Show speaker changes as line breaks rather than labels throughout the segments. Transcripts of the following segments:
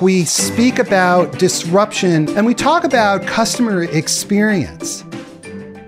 we speak about disruption and we talk about customer experience.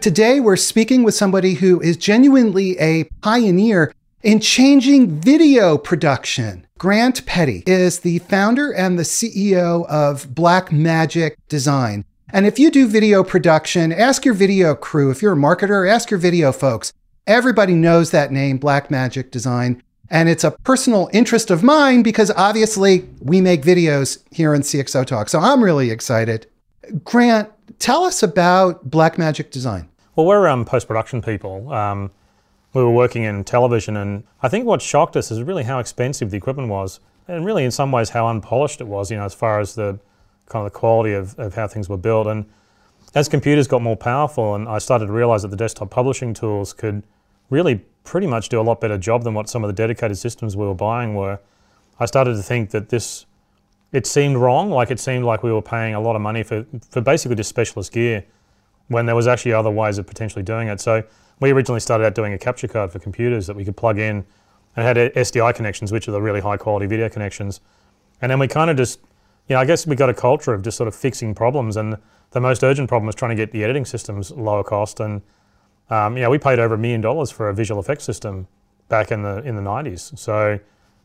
Today, we're speaking with somebody who is genuinely a pioneer in changing video production. Grant Petty is the founder and the CEO of Blackmagic Design. And if you do video production, ask your video crew. If you're a marketer, ask your video folks. Everybody knows that name, Blackmagic Design. And it's a personal interest of mine because obviously we make videos here in CXO Talk. So I'm really excited. Grant, tell us about Blackmagic Design.
Well, we're um, post production people. Um, we were working in television, and I think what shocked us is really how expensive the equipment was, and really in some ways how unpolished it was, you know, as far as the kind of the quality of, of how things were built. And as computers got more powerful, and I started to realize that the desktop publishing tools could really pretty much do a lot better job than what some of the dedicated systems we were buying were. I started to think that this, it seemed wrong. Like it seemed like we were paying a lot of money for, for basically just specialist gear when there was actually other ways of potentially doing it. So we originally started out doing a capture card for computers that we could plug in and had SDI connections, which are the really high quality video connections. And then we kind of just, you know, I guess we got a culture of just sort of fixing problems. And the most urgent problem was trying to get the editing systems lower cost. And um, you know, we paid over a million dollars for a visual effects system back in the in the 90s. So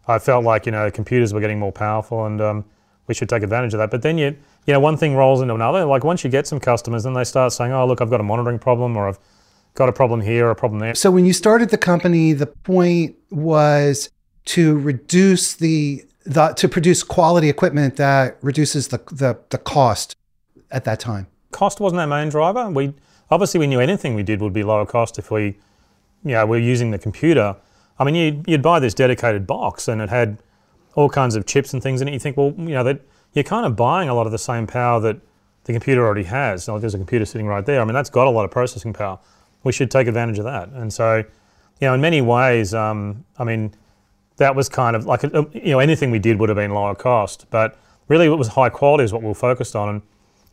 I felt like you know computers were getting more powerful and um, we should take advantage of that. But then you you know one thing rolls into another. Like once you get some customers, then they start saying, oh look, I've got a monitoring problem or I've got a problem here or a problem there.
So when you started the company, the point was to reduce the, the to produce quality equipment that reduces the, the the cost at that time.
Cost wasn't our main driver. We Obviously, we knew anything we did would be lower cost if we, you know, we're using the computer. I mean, you'd, you'd buy this dedicated box and it had all kinds of chips and things in it. You think, well, you know, that you're kind of buying a lot of the same power that the computer already has. There's a computer sitting right there. I mean, that's got a lot of processing power. We should take advantage of that. And so, you know, in many ways, um, I mean, that was kind of like, you know, anything we did would have been lower cost, but really what was high quality is what we were focused on. And,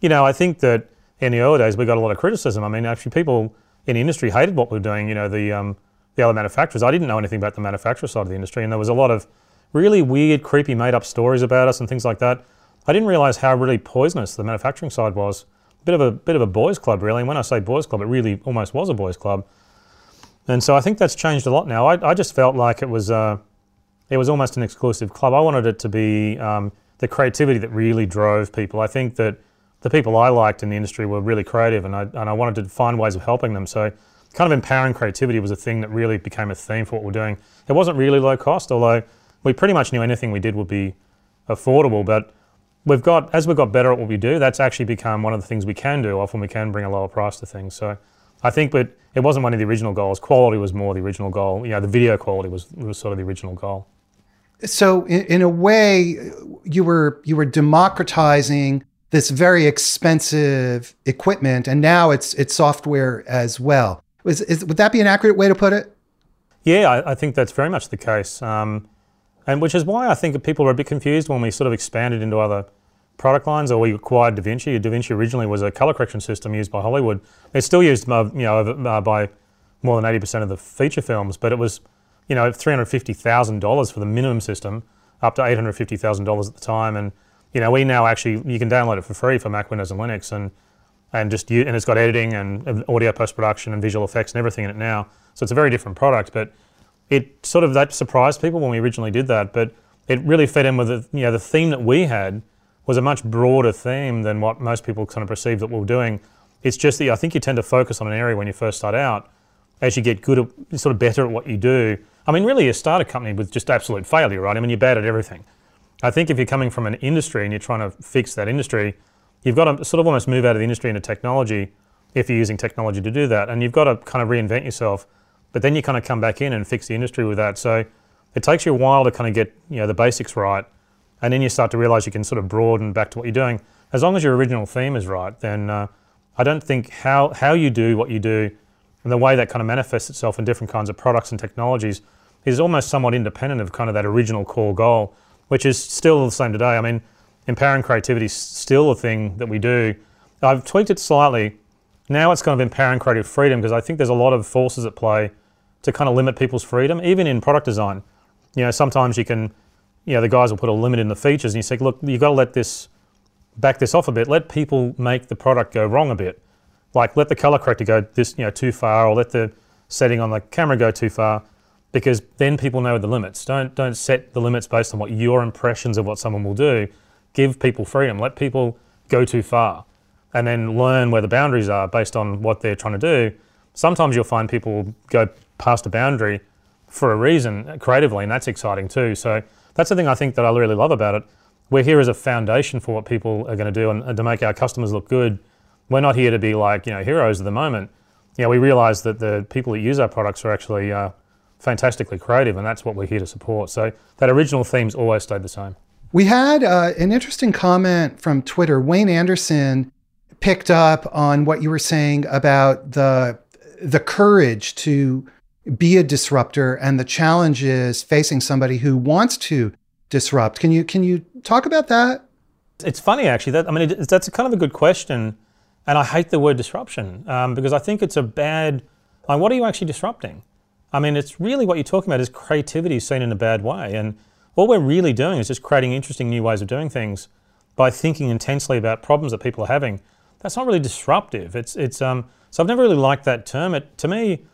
you know, I think that in the early days, we got a lot of criticism. I mean, actually, people in the industry hated what we were doing. You know, the um, the other manufacturers. I didn't know anything about the manufacturer side of the industry, and there was a lot of really weird, creepy, made-up stories about us and things like that. I didn't realize how really poisonous the manufacturing side was. A bit of a bit of a boys' club, really. And when I say boys' club, it really almost was a boys' club. And so I think that's changed a lot now. I, I just felt like it was uh, it was almost an exclusive club. I wanted it to be um, the creativity that really drove people. I think that the people I liked in the industry were really creative, and I, and I wanted to find ways of helping them. So, kind of empowering creativity was a thing that really became a theme for what we're doing. It wasn't really low cost, although we pretty much knew anything we did would be affordable. But we've got, as we've got better at what we do, that's actually become one of the things we can do. Often we can bring a lower price to things. So, I think, but it wasn't one of the original goals. Quality was more the original goal. You know, the video quality was, was sort of the original goal.
So, in, in a way, you were you were democratizing this very expensive equipment, and now it's it's software as well. Is, is, would that be an accurate way to put it?
Yeah, I, I think that's very much the case, um, and which is why I think people are a bit confused when we sort of expanded into other product lines, or we acquired DaVinci. DaVinci originally was a color correction system used by Hollywood. It's still used, uh, you know, uh, by more than eighty percent of the feature films, but it was, you know, three hundred fifty thousand dollars for the minimum system, up to eight hundred fifty thousand dollars at the time, and you know, we now actually you can download it for free for Mac, Windows, and Linux, and and just and it's got editing and audio post production and visual effects and everything in it now. So it's a very different product, but it sort of that surprised people when we originally did that, but it really fed in with the you know the theme that we had was a much broader theme than what most people kind of perceive that we are doing. It's just that I think you tend to focus on an area when you first start out. As you get good at, sort of better at what you do. I mean, really, you start a company with just absolute failure, right? I mean, you're bad at everything. I think if you're coming from an industry and you're trying to fix that industry, you've got to sort of almost move out of the industry into technology if you're using technology to do that. And you've got to kind of reinvent yourself. But then you kind of come back in and fix the industry with that. So it takes you a while to kind of get you know the basics right. And then you start to realize you can sort of broaden back to what you're doing. As long as your original theme is right, then uh, I don't think how, how you do what you do and the way that kind of manifests itself in different kinds of products and technologies is almost somewhat independent of kind of that original core goal which is still the same today. I mean, empowering creativity is still a thing that we do. I've tweaked it slightly. Now it's kind of empowering creative freedom because I think there's a lot of forces at play to kind of limit people's freedom, even in product design. You know, sometimes you can you know, the guys will put a limit in the features, and you say, look, you've got to let this back this off a bit. Let people make the product go wrong a bit. Like let the color corrector go this, you know, too far, or let the setting on the camera go too far, because then people know the limits. Don't don't set the limits based on what your impressions of what someone will do. Give people freedom. Let people go too far, and then learn where the boundaries are based on what they're trying to do. Sometimes you'll find people go past a boundary for a reason creatively, and that's exciting too. So that's the thing I think that I really love about it. We're here as a foundation for what people are going to do and, and to make our customers look good. We're not here to be like you know heroes of the moment. You know, we realize that the people that use our products are actually uh, fantastically creative, and that's what we're here to support. So that original theme's always stayed the same.
We had uh, an interesting comment from Twitter. Wayne Anderson picked up on what you were saying about the the courage to be a disruptor and the challenges facing somebody who wants to disrupt. Can you can you talk about that?
It's funny actually. That I mean, it, that's a kind of a good question, and I hate the word disruption um, because I think it's a bad. Like, what are you actually disrupting? I mean, it's really what you're talking about is creativity seen in a bad way, and what we're really doing is just creating interesting new ways of doing things by thinking intensely about problems that people are having. That's not really disruptive. It's it's um. So I've never really liked that term. It to me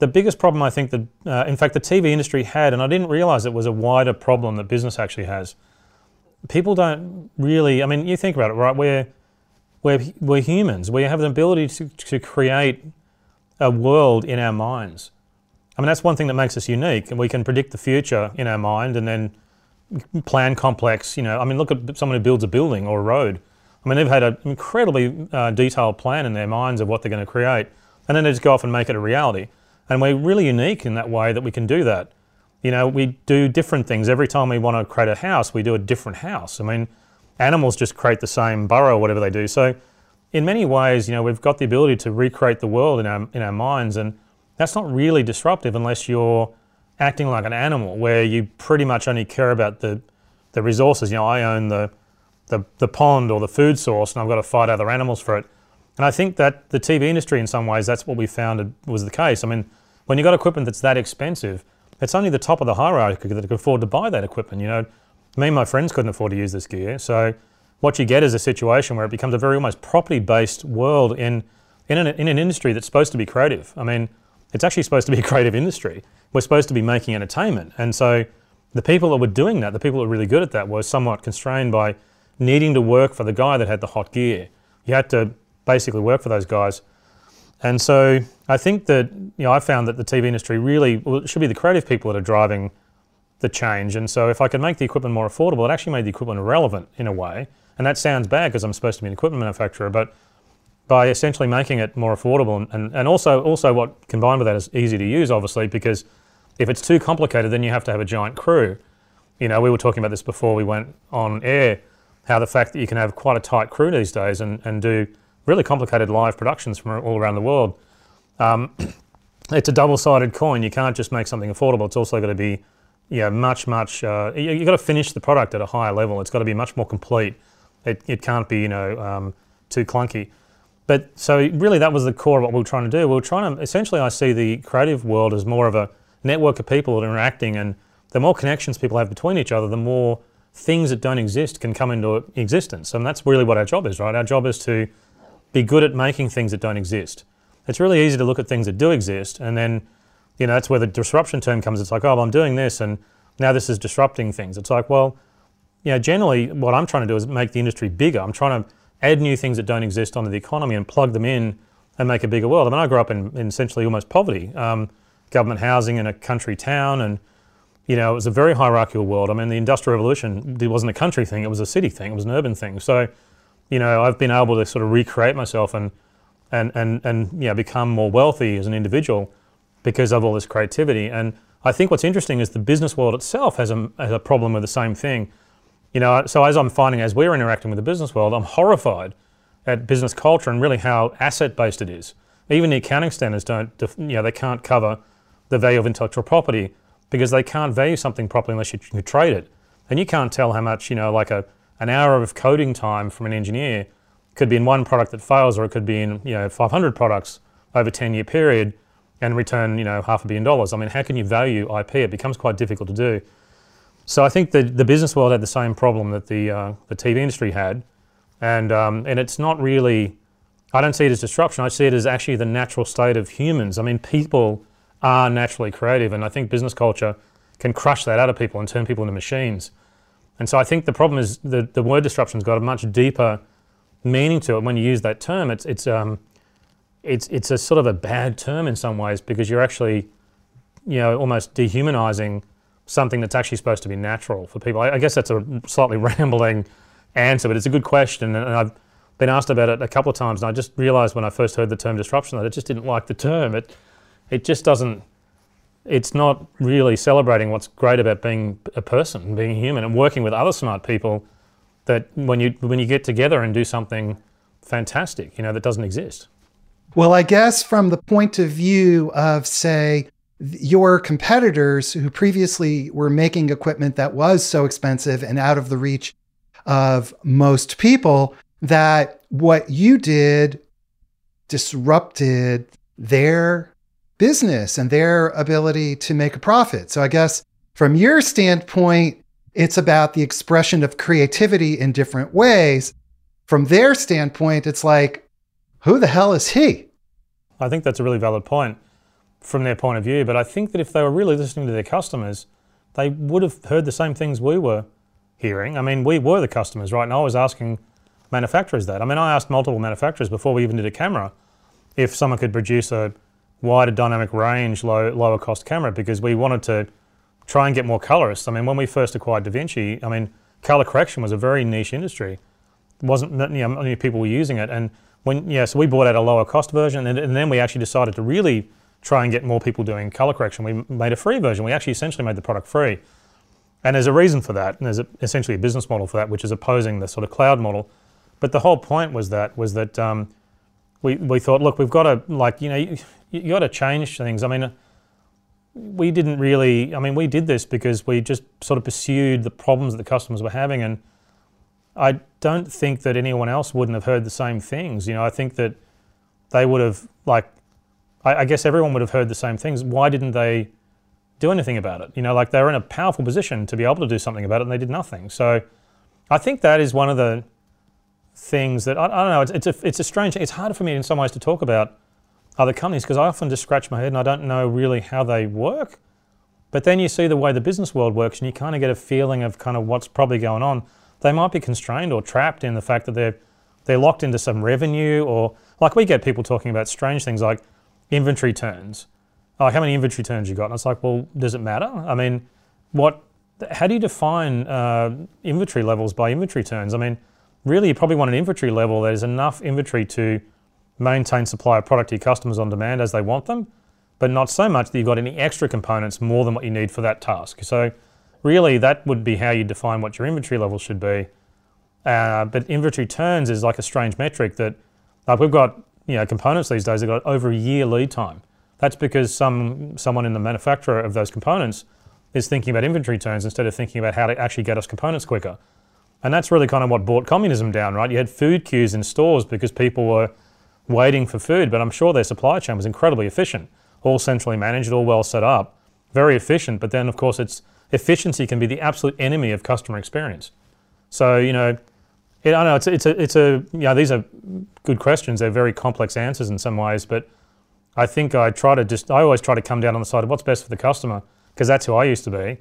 the biggest problem I think that, uh, in fact, the TV industry had, and I didn't realize it was a wider problem that business actually has. People don't really, I mean, you think about it, right? We're, we're, we're humans. We have the ability to, to create a world in our minds. I mean, that's one thing that makes us unique, and we can predict the future in our mind and then plan complex, you know. I mean, look at someone who builds a building or a road. I mean, they've had an incredibly uh, detailed plan in their minds of what they're going to create, and then they just go off and make it a reality. And we're really unique in that way that we can do that. You know, we do different things. Every time we want to create a house, we do a different house. I mean, animals just create the same burrow or whatever they do. So, in many ways, you know, we've got the ability to recreate the world in our, in our minds. And that's not really disruptive unless you're acting like an animal, where you pretty much only care about the, the resources. You know, I own the, the, the pond or the food source, and I've got to fight other animals for it. And I think that the TV industry, in some ways, that's what we found was the case. I mean, when you've got equipment that's that expensive, it's only the top of the hierarchy that can afford to buy that equipment. You know, me and my friends couldn't afford to use this gear. So what you get is a situation where it becomes a very almost property-based world in in an, in an industry that's supposed to be creative. I mean, it's actually supposed to be a creative industry. We're supposed to be making entertainment, and so the people that were doing that, the people that were really good at that, were somewhat constrained by needing to work for the guy that had the hot gear. You had to basically work for those guys. And so I think that, you know, I found that the TV industry really, well, it should be the creative people that are driving the change. And so if I could make the equipment more affordable, it actually made the equipment irrelevant in a way. And that sounds bad because I'm supposed to be an equipment manufacturer, but by essentially making it more affordable and, and also also what combined with that is easy to use, obviously, because if it's too complicated, then you have to have a giant crew. You know, we were talking about this before we went on air, how the fact that you can have quite a tight crew these days and, and do really complicated live productions from all around the world. Um, it's a double-sided coin. You can't just make something affordable. It's also got to be, yeah, much, much. Uh, you, have got to finish the product at a higher level. It's got to be much more complete. It, it can't be, you know, um, too clunky. But so really, that was the core of what we were trying to do. We were trying to essentially, I see the creative world as more of a network of people that are interacting, and the more connections people have between each other, the more things that don't exist can come into existence. And that's really what our job is, right? Our job is to be good at making things that don't exist. It's really easy to look at things that do exist, and then, you know, that's where the disruption term comes. It's like, oh, well, I'm doing this, and now this is disrupting things. It's like, well, you know, generally what I'm trying to do is make the industry bigger. I'm trying to add new things that don't exist onto the economy and plug them in and make a bigger world. I mean, I grew up in, in essentially almost poverty, um, government housing in a country town, and you know, it was a very hierarchical world. I mean, the Industrial Revolution it wasn't a country thing; it was a city thing, it was an urban thing. So you know, I've been able to sort of recreate myself and and and and you know, become more wealthy as an individual because of all this creativity. And I think what's interesting is the business world itself has a, has a problem with the same thing. You know, so as I'm finding as we're interacting with the business world, I'm horrified at business culture and really how asset based it is. Even the accounting standards don't, you know, they can't cover the value of intellectual property because they can't value something properly unless you, you trade it. And you can't tell how much, you know, like a an hour of coding time from an engineer could be in one product that fails, or it could be in you know 500 products over a 10 year period and return you know half a billion dollars. I mean, how can you value IP? It becomes quite difficult to do. So I think the, the business world had the same problem that the, uh, the TV industry had. And, um, and it's not really, I don't see it as disruption. I see it as actually the natural state of humans. I mean, people are naturally creative, and I think business culture can crush that out of people and turn people into machines. And so I think the problem is the, the word disruption's got a much deeper meaning to it when you use that term. It's, it's, um, it's, it's a sort of a bad term in some ways because you're actually, you know, almost dehumanizing something that's actually supposed to be natural for people. I, I guess that's a slightly rambling answer, but it's a good question. And I've been asked about it a couple of times, and I just realized when I first heard the term disruption that I just didn't like the term. It, it just doesn't, it's not really celebrating what's great about being a person, being human, and working with other smart people that when you, when you get together and do something fantastic, you know, that doesn't exist.
Well, I guess from the point of view of, say, your competitors who previously were making equipment that was so expensive and out of the reach of most people, that what you did disrupted their business and their ability to make a profit. So I guess from your standpoint, it's about the expression of creativity in different ways. From their standpoint, it's like, who the hell is he?
I think that's a really valid point from their point of view. But I think that if they were really listening to their customers, they would have heard the same things we were hearing. I mean, we were the customers, right? And I was asking manufacturers that. I mean, I asked multiple manufacturers before we even did a camera if someone could produce a wider dynamic range, low, lower cost camera because we wanted to try and get more colorists. I mean, when we first acquired DaVinci, I mean, color correction was a very niche industry. It wasn't you know, many people were using it. And when, yeah, so we bought out a lower cost version and, and then we actually decided to really try and get more people doing color correction. We made a free version. We actually essentially made the product free. And there's a reason for that, and there's a, essentially a business model for that, which is opposing the sort of cloud model. But the whole point was that was that um, we, we thought, look, we've got to like you know you, you got to change things. I mean, we didn't really. I mean, we did this because we just sort of pursued the problems that the customers were having, and I don't think that anyone else wouldn't have heard the same things. You know, I think that they would have like. I, I guess everyone would have heard the same things. Why didn't they do anything about it? You know, like they were in a powerful position to be able to do something about it, and they did nothing. So, I think that is one of the things that I, I don't know. It's, it's a it's a strange. It's harder for me in some ways to talk about other companies because I often just scratch my head and I don't know really how they work. But then you see the way the business world works and you kind of get a feeling of kind of what's probably going on. They might be constrained or trapped in the fact that they're they're locked into some revenue or like we get people talking about strange things like inventory turns. Like how many inventory turns you got? And it's like, well, does it matter? I mean, what? How do you define uh, inventory levels by inventory turns? I mean, really, you probably want an inventory level that is enough inventory to maintain supply of product to your customers on demand as they want them, but not so much that you've got any extra components more than what you need for that task. So, really, that would be how you define what your inventory level should be. Uh, but inventory turns is like a strange metric that, like, we've got you know components these days have got over a year lead time. That's because some someone in the manufacturer of those components is thinking about inventory turns instead of thinking about how to actually get us components quicker. And that's really kind of what brought communism down, right? You had food queues in stores because people were waiting for food, but I'm sure their supply chain was incredibly efficient, all centrally managed, all well set up, very efficient. But then, of course, it's efficiency can be the absolute enemy of customer experience. So, you know, it, I know it's, it's a, it's a, know, these are good questions. They're very complex answers in some ways, but I think I try to just, I always try to come down on the side of what's best for the customer, because that's who I used to be.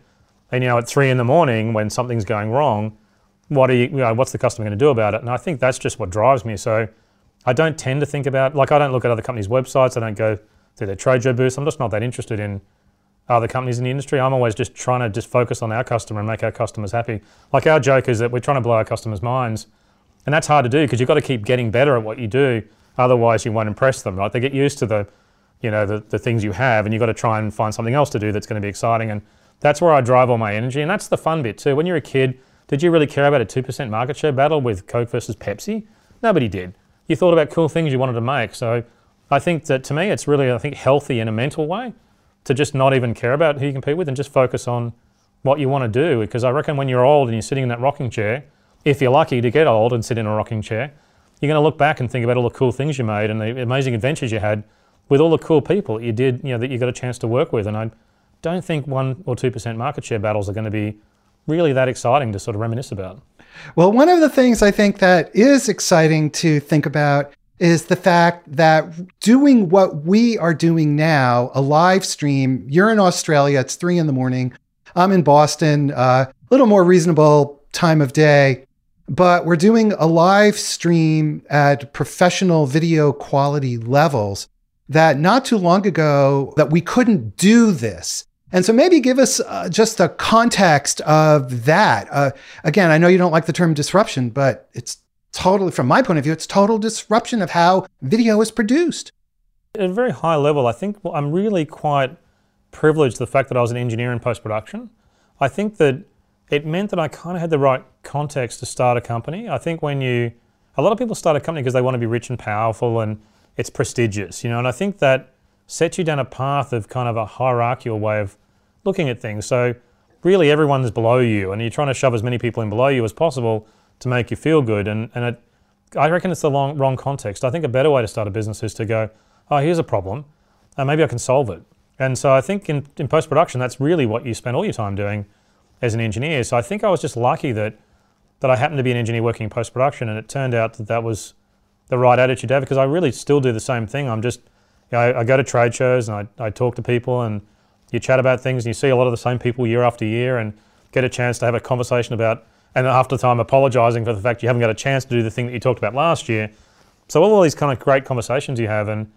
And, you know, at three in the morning when something's going wrong, what are you, you know, what's the customer going to do about it? And I think that's just what drives me. So, I don't tend to think about, like, I don't look at other companies' websites. I don't go to their trade show booths. I'm just not that interested in other companies in the industry. I'm always just trying to just focus on our customer and make our customers happy. Like our joke is that we're trying to blow our customers' minds, and that's hard to do because you've got to keep getting better at what you do. Otherwise, you won't impress them, right? They get used to the, you know, the, the things you have, and you've got to try and find something else to do that's going to be exciting. And that's where I drive all my energy, and that's the fun bit too. When you're a kid, did you really care about a 2% market share battle with Coke versus Pepsi? Nobody did you thought about cool things you wanted to make. So I think that to me, it's really, I think, healthy in a mental way to just not even care about who you compete with and just focus on what you want to do. Because I reckon when you're old and you're sitting in that rocking chair, if you're lucky to get old and sit in a rocking chair, you're going to look back and think about all the cool things you made and the amazing adventures you had with all the cool people you did, you know, that you got a chance to work with. And I don't think one or two percent market share battles are going to be really that exciting to sort of reminisce about.
Well, one of the things I think that is exciting to think about is the fact that doing what we are doing now, a live stream, you're in Australia, it's three in the morning. I'm in Boston, a uh, little more reasonable time of day, but we're doing a live stream at professional video quality levels that not too long ago that we couldn't do this. And so maybe give us uh, just a context of that. Uh, again, I know you don't like the term disruption, but it's totally, from my point of view, it's total disruption of how video is produced.
At a very high level, I think well, I'm really quite privileged the fact that I was an engineer in post production. I think that it meant that I kind of had the right context to start a company. I think when you, a lot of people start a company because they want to be rich and powerful and it's prestigious, you know, and I think that sets you down a path of kind of a hierarchical way of looking at things. So really everyone's below you and you're trying to shove as many people in below you as possible to make you feel good. And, and it, I reckon it's the long, wrong context. I think a better way to start a business is to go, oh, here's a problem, and maybe I can solve it. And so I think in, in post production, that's really what you spend all your time doing as an engineer. So I think I was just lucky that that I happened to be an engineer working in post production, and it turned out that that was the right attitude to have because I really still do the same thing. I'm just, you know, I, I, go to trade shows and I, I talk to people and you chat about things and you see a lot of the same people year after year and get a chance to have a conversation about, and after the time apologizing for the fact you haven't got a chance to do the thing that you talked about last year. So all of these kind of great conversations you have and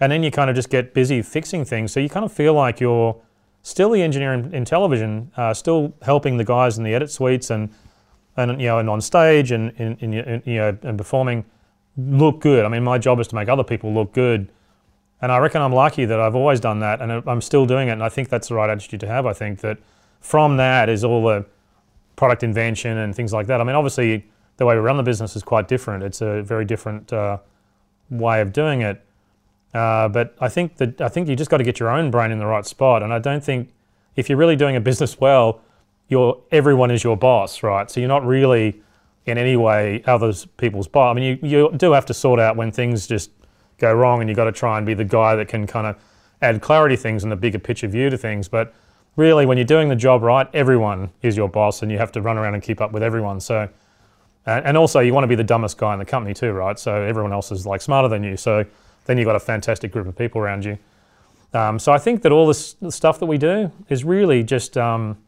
and then you kind of just get busy fixing things. So you kind of feel like you're still the engineer in, in television, uh, still helping the guys in the edit suites and and you know and on stage and in, in, in, you know and performing look good. I mean, my job is to make other people look good and I reckon I'm lucky that I've always done that and I'm still doing it. And I think that's the right attitude to have. I think that from that is all the product invention and things like that. I mean, obviously, the way we run the business is quite different. It's a very different uh, way of doing it. Uh, but I think that I think you just got to get your own brain in the right spot. And I don't think if you're really doing a business well, you everyone is your boss, right? So you're not really in any way others people's boss. I mean, you, you do have to sort out when things just go wrong, and you've got to try and be the guy that can kind of add clarity things and the bigger picture view to things. But really, when you're doing the job right, everyone is your boss, and you have to run around and keep up with everyone. So, and also you want to be the dumbest guy in the company too, right? So everyone else is like smarter than you. So then you've got a fantastic group of people around you. Um, so I think that all this stuff that we do is really just um,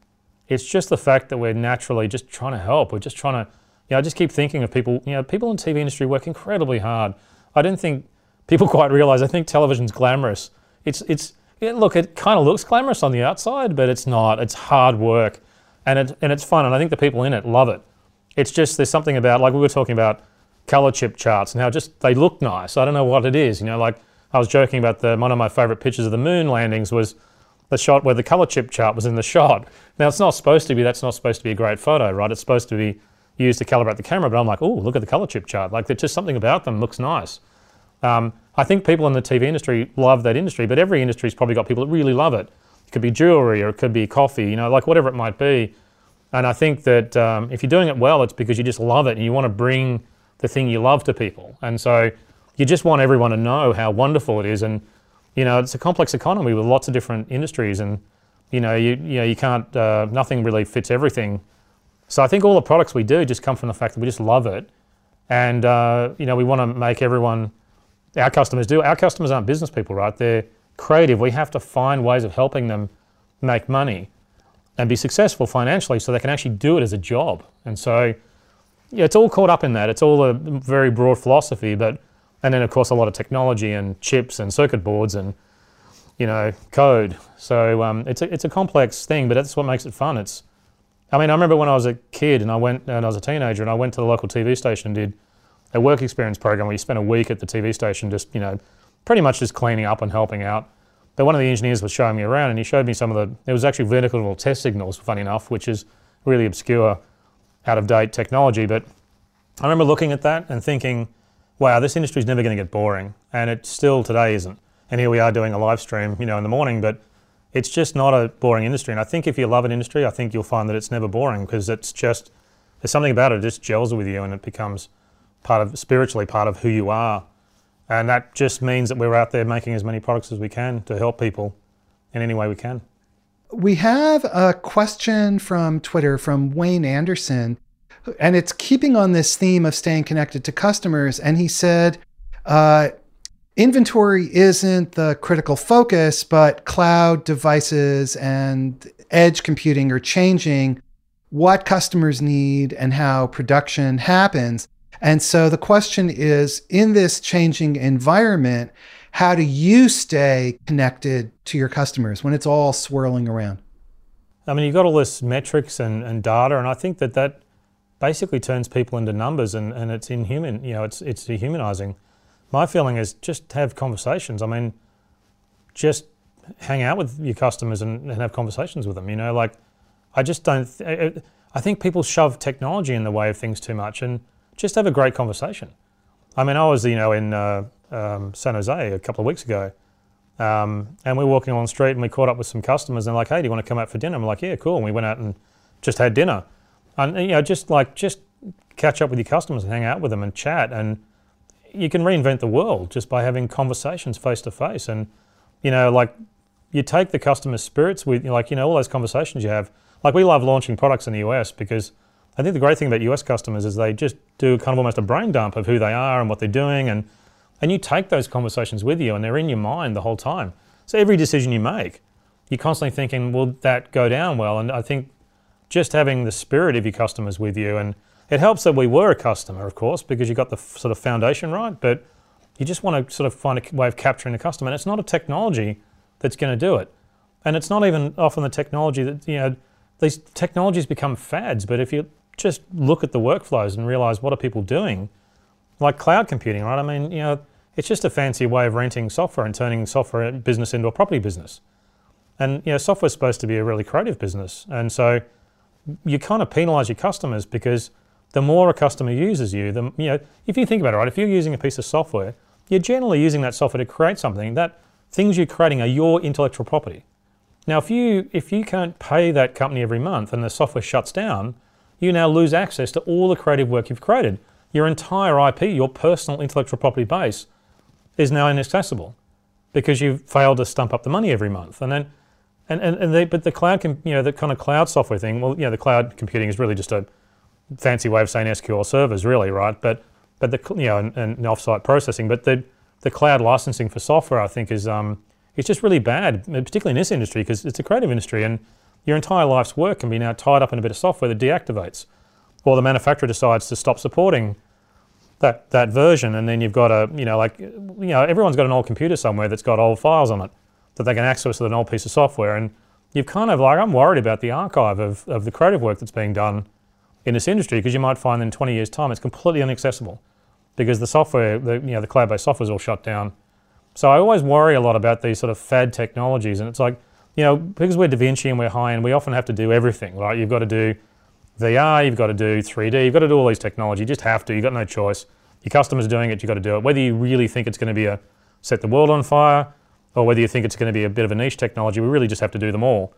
it's just the fact that we're naturally just trying to help. We're just trying to, you know, I just keep thinking of people. You know, people in the TV industry work incredibly hard. I don't think people quite realize I think television's glamorous. It's it's look, it kind of looks glamorous on the outside, but it's not. It's hard work, and it and it's fun, and I think the people in it love it. It's just there's something about like we were talking about color chip charts and how just they look nice. I don't know what it is, you know. Like I was joking about the one of my favorite pictures of the moon landings was the shot where the color chip chart was in the shot. Now it's not supposed to be. That's not supposed to be a great photo, right? It's supposed to be used to calibrate the camera. But I'm like, oh, look at the color chip chart. Like there's just something about them looks nice. Um, I think people in the TV industry love that industry, but every industry's probably got people that really love it. It could be jewelry or it could be coffee, you know, like whatever it might be. And I think that um, if you're doing it well, it's because you just love it and you want to bring the thing you love to people. And so you just want everyone to know how wonderful it is. And, you know, it's a complex economy with lots of different industries and, you know, you, you know, you can't, uh, nothing really fits everything. So I think all the products we do just come from the fact that we just love it. And, uh, you know, we want to make everyone our customers do. Our customers aren't business people, right? They're creative. We have to find ways of helping them make money and be successful financially so they can actually do it as a job. And so, yeah, it's all caught up in that. It's all a very broad philosophy, but and then of course a lot of technology and chips and circuit boards and you know code. So um, it's a it's a complex thing, but that's what makes it fun. It's I mean, I remember when I was a kid and I went and I was a teenager and I went to the local TV station and did a work experience program where you spent a week at the TV station just, you know, pretty much just cleaning up and helping out. But one of the engineers was showing me around and he showed me some of the, it was actually vertical test signals, funny enough, which is really obscure, out of date technology. But I remember looking at that and thinking, wow, this industry is never going to get boring. And it still today isn't. And here we are doing a live stream, you know, in the morning, but it's just not a boring industry. And I think if you love an industry, I think you'll find that it's never boring because it's just, there's something about it, it just gels with you and it becomes part of spiritually part of who you are. And that just means that we're out there making as many products as we can to help people in any way we can.
we have a question from Twitter from Wayne Anderson, and it's keeping on this theme of staying connected to customers. And he said, uh, inventory isn't the critical focus, but cloud devices and edge computing are changing what customers need and how production happens. And so the question is in this changing environment, how do you stay connected to your customers when it's all swirling around?
I mean, you've got all this metrics and, and data, and I think that that basically turns people into numbers and, and it's inhuman, you know, it's, it's dehumanizing. My feeling is just have conversations. I mean, just hang out with your customers and, and have conversations with them, you know, like I just don't, th- I think people shove technology in the way of things too much and just have a great conversation. I mean, I was, you know, in uh, um, San Jose a couple of weeks ago. Um, and we were walking along the street and we caught up with some customers and they're like, hey, do you want to come out for dinner? I'm like, yeah, cool. And we went out and just had dinner. And, you know, just like, just catch up with your customers and hang out with them and chat. And you can reinvent the world just by having conversations face to face. And, you know, like you take the customer spirits with, like, you know, all those conversations you have. Like we love launching products in the US because I think the great thing about US customers is they just do kind of almost a brain dump of who they are and what they're doing. And and you take those conversations with you and they're in your mind the whole time. So every decision you make, you're constantly thinking, will that go down well? And I think just having the spirit of your customers with you, and it helps that we were a customer, of course, because you got the sort of foundation right, but you just want to sort of find a way of capturing the customer. And it's not a technology that's going to do it. And it's not even often the technology that, you know, these technologies become fads, but if you just look at the workflows and realize what are people doing, like cloud computing, right? I mean, you know, it's just a fancy way of renting software and turning software business into a property business. And you know, software's supposed to be a really creative business. And so you kind of penalize your customers because the more a customer uses you, the you know, if you think about it, right, if you're using a piece of software, you're generally using that software to create something that things you're creating are your intellectual property. Now, if you if you can't pay that company every month and the software shuts down, you now lose access to all the creative work you've created. Your entire IP, your personal intellectual property base, is now inaccessible because you've failed to stump up the money every month. And then, and, and, and they, but the cloud, com, you know, the kind of cloud software thing, well, you know, the cloud computing is really just a fancy way of saying SQL servers, really, right? But, but the, you know, and, and offsite processing, but the, the cloud licensing for software, I think, is, um, it's just really bad, particularly in this industry, because it's a creative industry and your entire life's work can be now tied up in a bit of software that deactivates. Or the manufacturer decides to stop supporting that that version, and then you've got a you know like you know everyone's got an old computer somewhere that's got old files on it that they can access with an old piece of software, and you've kind of like I'm worried about the archive of, of the creative work that's being done in this industry because you might find in 20 years' time it's completely inaccessible because the software, the you know the cloud-based software is all shut down. So I always worry a lot about these sort of fad technologies, and it's like you know because we're DaVinci and we're high end, we often have to do everything, right? You've got to do VR, you've got to do 3D, you've got to do all these technology. You just have to. You've got no choice. Your customer's doing it, you've got to do it. Whether you really think it's going to be a set the world on fire, or whether you think it's going to be a bit of a niche technology, we really just have to do them all.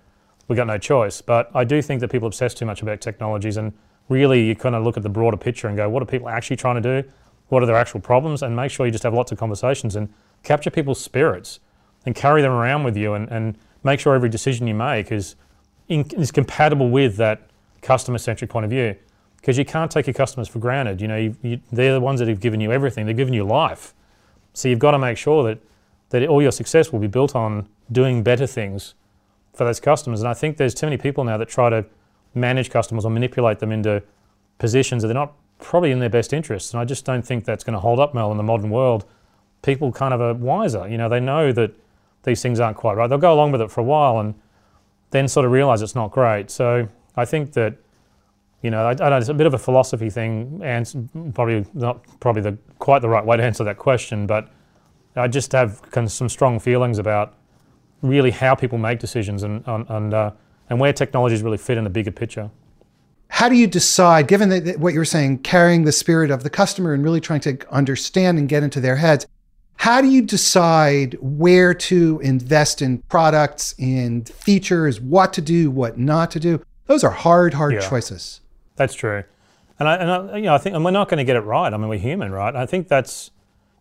We've got no choice. But I do think that people obsess too much about technologies, and really you kind of look at the broader picture and go, what are people actually trying to do? What are their actual problems? And make sure you just have lots of conversations and capture people's spirits and carry them around with you and, and make sure every decision you make is, in, is compatible with that customer centric point of view because you can't take your customers for granted. You know, you, you, they're the ones that have given you everything. They've given you life. So you've got to make sure that that all your success will be built on doing better things for those customers. And I think there's too many people now that try to manage customers or manipulate them into positions that they're not probably in their best interests. And I just don't think that's going to hold up, Mel, in the modern world. People kind of are wiser. You know, they know that these things aren't quite right. They'll go along with it for a while and then sort of realize it's not great. So I think that, you know, I, I know it's a bit of a philosophy thing, and probably not probably the quite the right way to answer that question, but I just have some strong feelings about really how people make decisions and and uh, and where technologies really fit in the bigger picture.
How do you decide, given that, what you were saying, carrying the spirit of the customer and really trying to understand and get into their heads? How do you decide where to invest in products, in features, what to do, what not to do? Those are hard, hard yeah, choices.
That's true, and I, and I, you know, I think, and we're not going to get it right. I mean, we're human, right? I think that's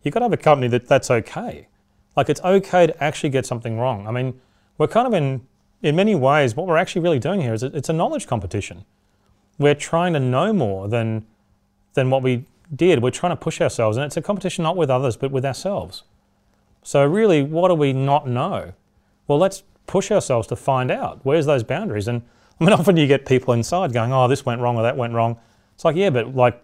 you've got to have a company that that's okay. Like it's okay to actually get something wrong. I mean, we're kind of in in many ways, what we're actually really doing here is it's a knowledge competition. We're trying to know more than than what we did. We're trying to push ourselves, and it's a competition not with others, but with ourselves. So, really, what do we not know? Well, let's push ourselves to find out where's those boundaries. And I mean, often you get people inside going, "Oh, this went wrong or that went wrong." It's like, yeah, but like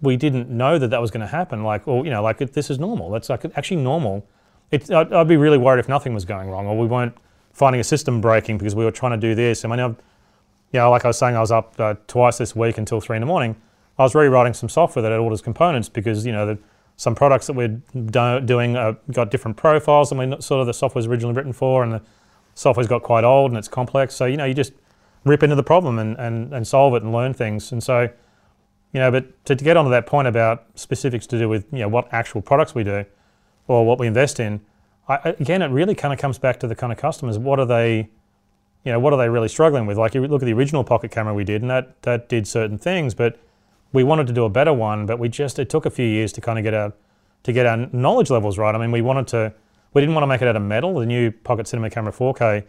we didn't know that that was going to happen. Like, or you know, like this is normal. That's like actually normal. It, I'd, I'd, be really worried if nothing was going wrong, or we weren't finding a system breaking because we were trying to do this. I mean, I know, you know, like I was saying, I was up uh, twice this week until three in the morning. I was rewriting some software that had orders components because you know the, some products that we're do- doing uh, got different profiles than we sort of the software was originally written for, and the software's got quite old and it's complex. So you know, you just rip into the problem and, and, and solve it and learn things. And so, you know, but to, to get onto that point about specifics to do with you know what actual products we do or what we invest in, I, again, it really kind of comes back to the kind of customers. What are they? You know, what are they really struggling with? Like you look at the original pocket camera we did, and that that did certain things, but we wanted to do a better one, but we just it took a few years to kind of get our to get our knowledge levels right. I mean, we wanted to we didn't want to make it out of metal. The new Pocket Cinema Camera 4K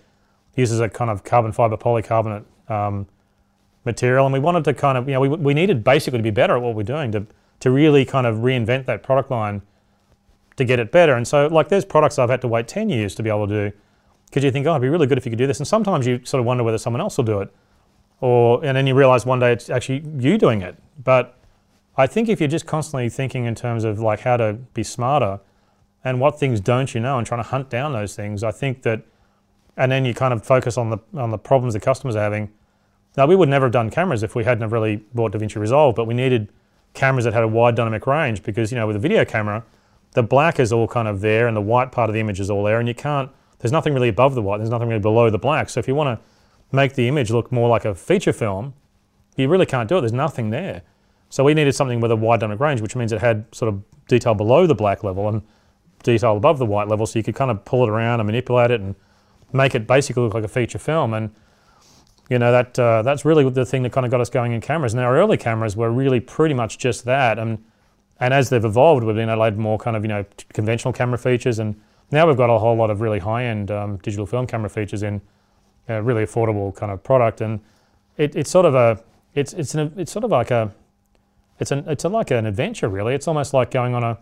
uses a kind of carbon fiber polycarbonate um, material, and we wanted to kind of you know we, we needed basically to be better at what we're doing to to really kind of reinvent that product line to get it better. And so like there's products I've had to wait 10 years to be able to do because you think, oh, it'd be really good if you could do this. And sometimes you sort of wonder whether someone else will do it or and then you realize one day it's actually you doing it. But I think if you're just constantly thinking in terms of like how to be smarter and what things don't you know and trying to hunt down those things, I think that and then you kind of focus on the on the problems the customers are having. Now we would never have done cameras if we hadn't have really bought DaVinci Resolve, but we needed cameras that had a wide dynamic range because you know with a video camera, the black is all kind of there and the white part of the image is all there, and you can't. There's nothing really above the white. There's nothing really below the black. So if you want to make the image look more like a feature film, you really can't do it. There's nothing there. So we needed something with a wide dynamic range, which means it had sort of detail below the black level and detail above the white level, so you could kind of pull it around and manipulate it and make it basically look like a feature film. And you know that uh, that's really the thing that kind of got us going in cameras. And our early cameras were really pretty much just that. And and as they've evolved, we've been able to add more kind of you know conventional camera features, and now we've got a whole lot of really high-end um, digital film camera features in a really affordable kind of product, and it, it's sort of a it's it's an, it's sort of like a it's an it's a, like an adventure really. It's almost like going on a,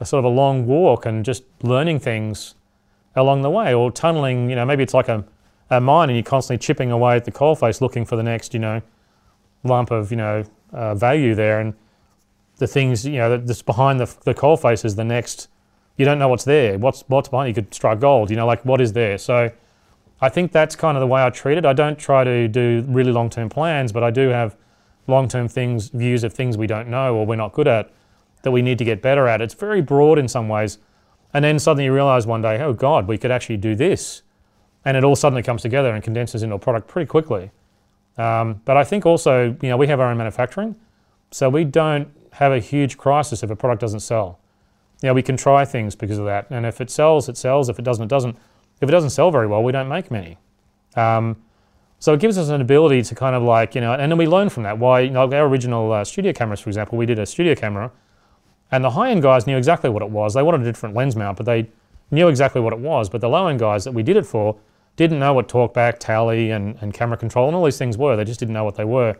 a sort of a long walk and just learning things along the way, or tunneling. You know, maybe it's like a, a mine, and you're constantly chipping away at the coalface, looking for the next you know lump of you know uh, value there, and the things you know that's behind the the coal face is the next. You don't know what's there. What's what's behind? You could strike gold. You know, like what is there? So I think that's kind of the way I treat it. I don't try to do really long term plans, but I do have long term things, views of things we don't know or we're not good at that we need to get better at. It's very broad in some ways. And then suddenly you realize one day, oh God, we could actually do this. And it all suddenly comes together and condenses into a product pretty quickly. Um, but I think also, you know, we have our own manufacturing, so we don't have a huge crisis if a product doesn't sell. You know, we can try things because of that. And if it sells, it sells. If it doesn't, it doesn't. If it doesn't sell very well, we don't make many. Um, so it gives us an ability to kind of like, you know, and then we learn from that. Why, you know, our original uh, studio cameras, for example, we did a studio camera, and the high end guys knew exactly what it was. They wanted a different lens mount, but they knew exactly what it was. But the low end guys that we did it for didn't know what talkback, tally, and, and camera control and all these things were. They just didn't know what they were.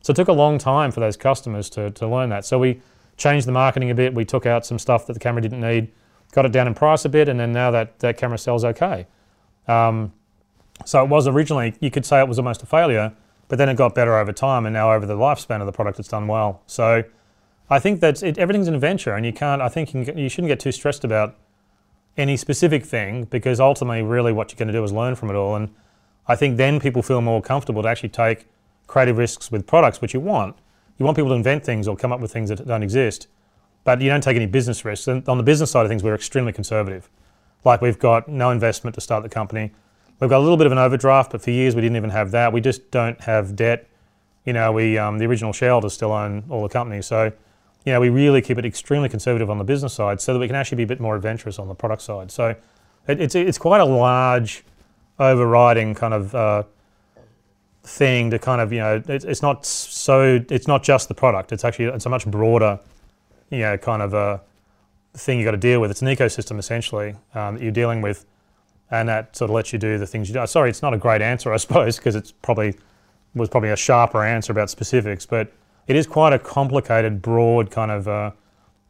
So it took a long time for those customers to, to learn that. So we changed the marketing a bit. We took out some stuff that the camera didn't need got it down in price a bit, and then now that, that camera sells okay. Um, so it was originally, you could say it was almost a failure, but then it got better over time, and now over the lifespan of the product, it's done well. So I think that everything's an adventure, and you can't, I think you, can, you shouldn't get too stressed about any specific thing because ultimately, really, what you're going to do is learn from it all. And I think then people feel more comfortable to actually take creative risks with products, which you want. You want people to invent things or come up with things that don't exist but you don't take any business risks. And on the business side of things, we're extremely conservative. Like we've got no investment to start the company. We've got a little bit of an overdraft, but for years we didn't even have that. We just don't have debt. You know, we um, the original shareholders still own all the companies, so you know we really keep it extremely conservative on the business side, so that we can actually be a bit more adventurous on the product side. So it, it's it's quite a large, overriding kind of uh, thing to kind of you know it, it's not so it's not just the product. It's actually it's a much broader you know, kind of a thing you got to deal with. It's an ecosystem essentially um, that you're dealing with, and that sort of lets you do the things you do. Sorry, it's not a great answer, I suppose, because it's probably was probably a sharper answer about specifics, but it is quite a complicated, broad kind of uh,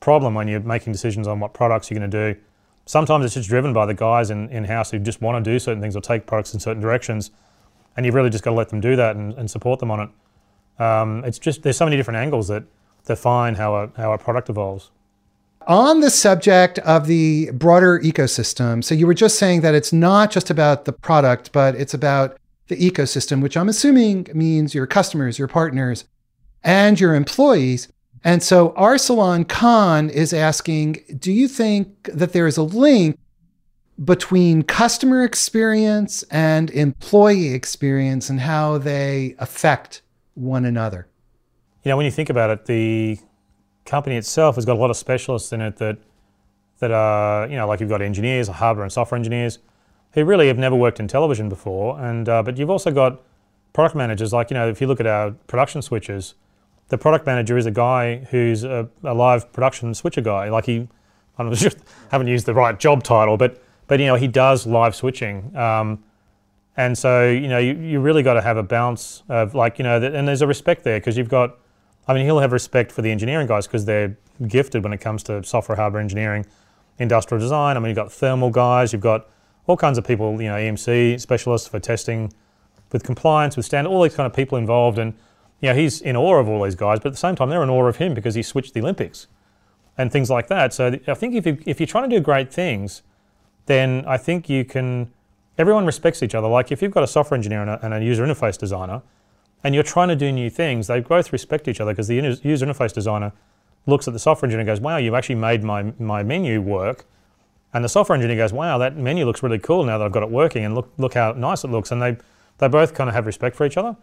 problem when you're making decisions on what products you're going to do. Sometimes it's just driven by the guys in, in house who just want to do certain things or take products in certain directions, and you've really just got to let them do that and, and support them on it. Um, it's just there's so many different angles that define how a, how a product evolves.
On the subject of the broader ecosystem, so you were just saying that it's not just about the product, but it's about the ecosystem, which I'm assuming means your customers, your partners, and your employees. And so Arsalan Khan is asking Do you think that there is a link between customer experience and employee experience and how they affect one another?
You know, when you think about it, the company itself has got a lot of specialists in it that that are, you know, like you've got engineers, hardware and software engineers, who really have never worked in television before. And uh, but you've also got product managers, like you know, if you look at our production switches, the product manager is a guy who's a, a live production switcher guy. Like he, I don't know, haven't used the right job title, but but you know, he does live switching. Um, and so, you know, you, you really got to have a balance of like, you know, and there's a respect there because you've got I mean, he'll have respect for the engineering guys because they're gifted when it comes to software, hardware engineering, industrial design. I mean, you've got thermal guys, you've got all kinds of people, you know, EMC specialists for testing with compliance, with standard, all these kind of people involved. And, you know, he's in awe of all these guys, but at the same time, they're in awe of him because he switched the Olympics and things like that. So I think if, you, if you're trying to do great things, then I think you can, everyone respects each other. Like if you've got a software engineer and a, and a user interface designer, and you're trying to do new things, they both respect each other because the user interface designer looks at the software engineer and goes, wow, you've actually made my, my menu work. And the software engineer goes, wow, that menu looks really cool now that I've got it working and look, look how nice it looks. And they, they both kind of have respect for each other.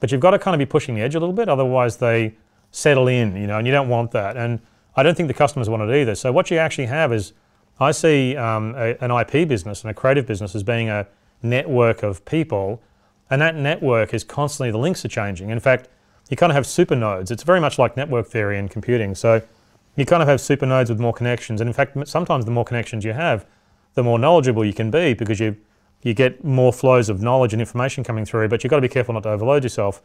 But you've got to kind of be pushing the edge a little bit, otherwise they settle in, you know, and you don't want that. And I don't think the customers want it either. So what you actually have is, I see um, a, an IP business and a creative business as being a network of people and that network is constantly, the links are changing. In fact, you kind of have super nodes. It's very much like network theory in computing. So you kind of have super nodes with more connections. And in fact, sometimes the more connections you have, the more knowledgeable you can be because you, you get more flows of knowledge and information coming through, but you've got to be careful not to overload yourself.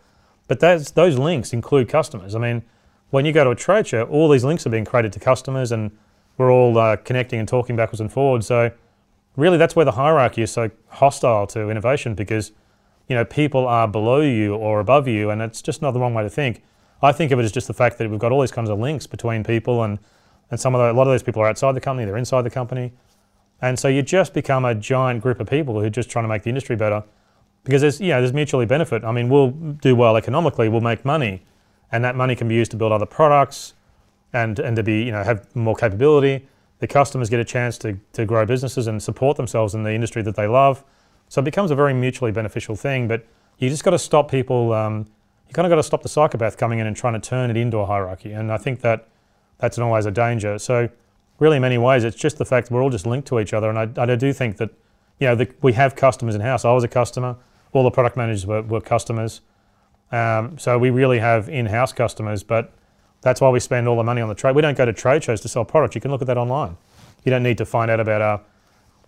But those, those links include customers. I mean, when you go to a trade show, all these links are being created to customers and we're all uh, connecting and talking backwards and forwards. So really that's where the hierarchy is so hostile to innovation because you know, people are below you or above you, and it's just not the wrong way to think. I think of it as just the fact that we've got all these kinds of links between people, and, and some of the, a lot of those people are outside the company, they're inside the company. And so you just become a giant group of people who are just trying to make the industry better because there's, you know, there's mutually benefit. I mean, we'll do well economically, we'll make money, and that money can be used to build other products and, and to be, you know, have more capability. The customers get a chance to, to grow businesses and support themselves in the industry that they love so it becomes a very mutually beneficial thing, but you just got to stop people. Um, you kind of got to stop the psychopath coming in and trying to turn it into a hierarchy. And I think that that's always a danger. So really, in many ways, it's just the fact that we're all just linked to each other. And I, I do think that, you know, the, we have customers in house. I was a customer. All the product managers were, were customers. Um, so we really have in-house customers, but that's why we spend all the money on the trade. We don't go to trade shows to sell products. You can look at that online. You don't need to find out about our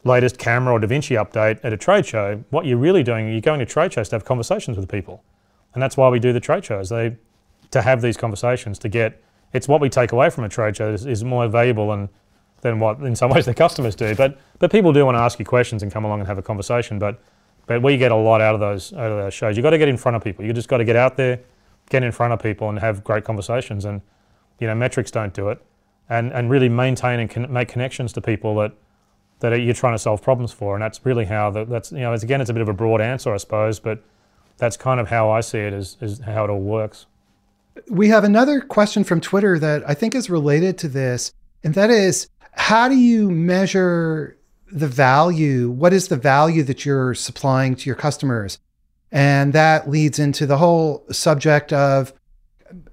latest camera or DaVinci update at a trade show, what you're really doing, you're going to trade shows to have conversations with people. And that's why we do the trade shows. They to have these conversations to get it's what we take away from a trade show is, is more valuable than than what in some ways the customers do. But but people do want to ask you questions and come along and have a conversation. But but we get a lot out of those out of those shows. You've got to get in front of people. You just got to get out there, get in front of people and have great conversations. And you know, metrics don't do it. And and really maintain and con- make connections to people that that you're trying to solve problems for. And that's really how the, that's, you know, it's, again, it's a bit of a broad answer, I suppose, but that's kind of how I see it is, is how it all works.
We have another question from Twitter that I think is related to this, and that is how do you measure the value? What is the value that you're supplying to your customers? And that leads into the whole subject of